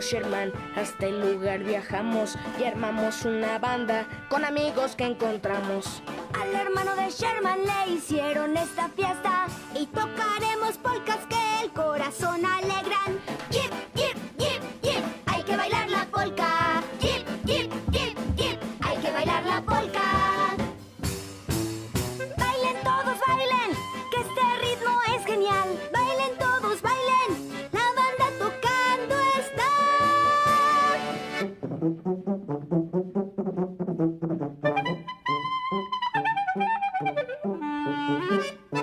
Sherman hasta el lugar viajamos y armamos una banda con amigos que encontramos. Al hermano de Sherman le hicieron esta fiesta Thank you.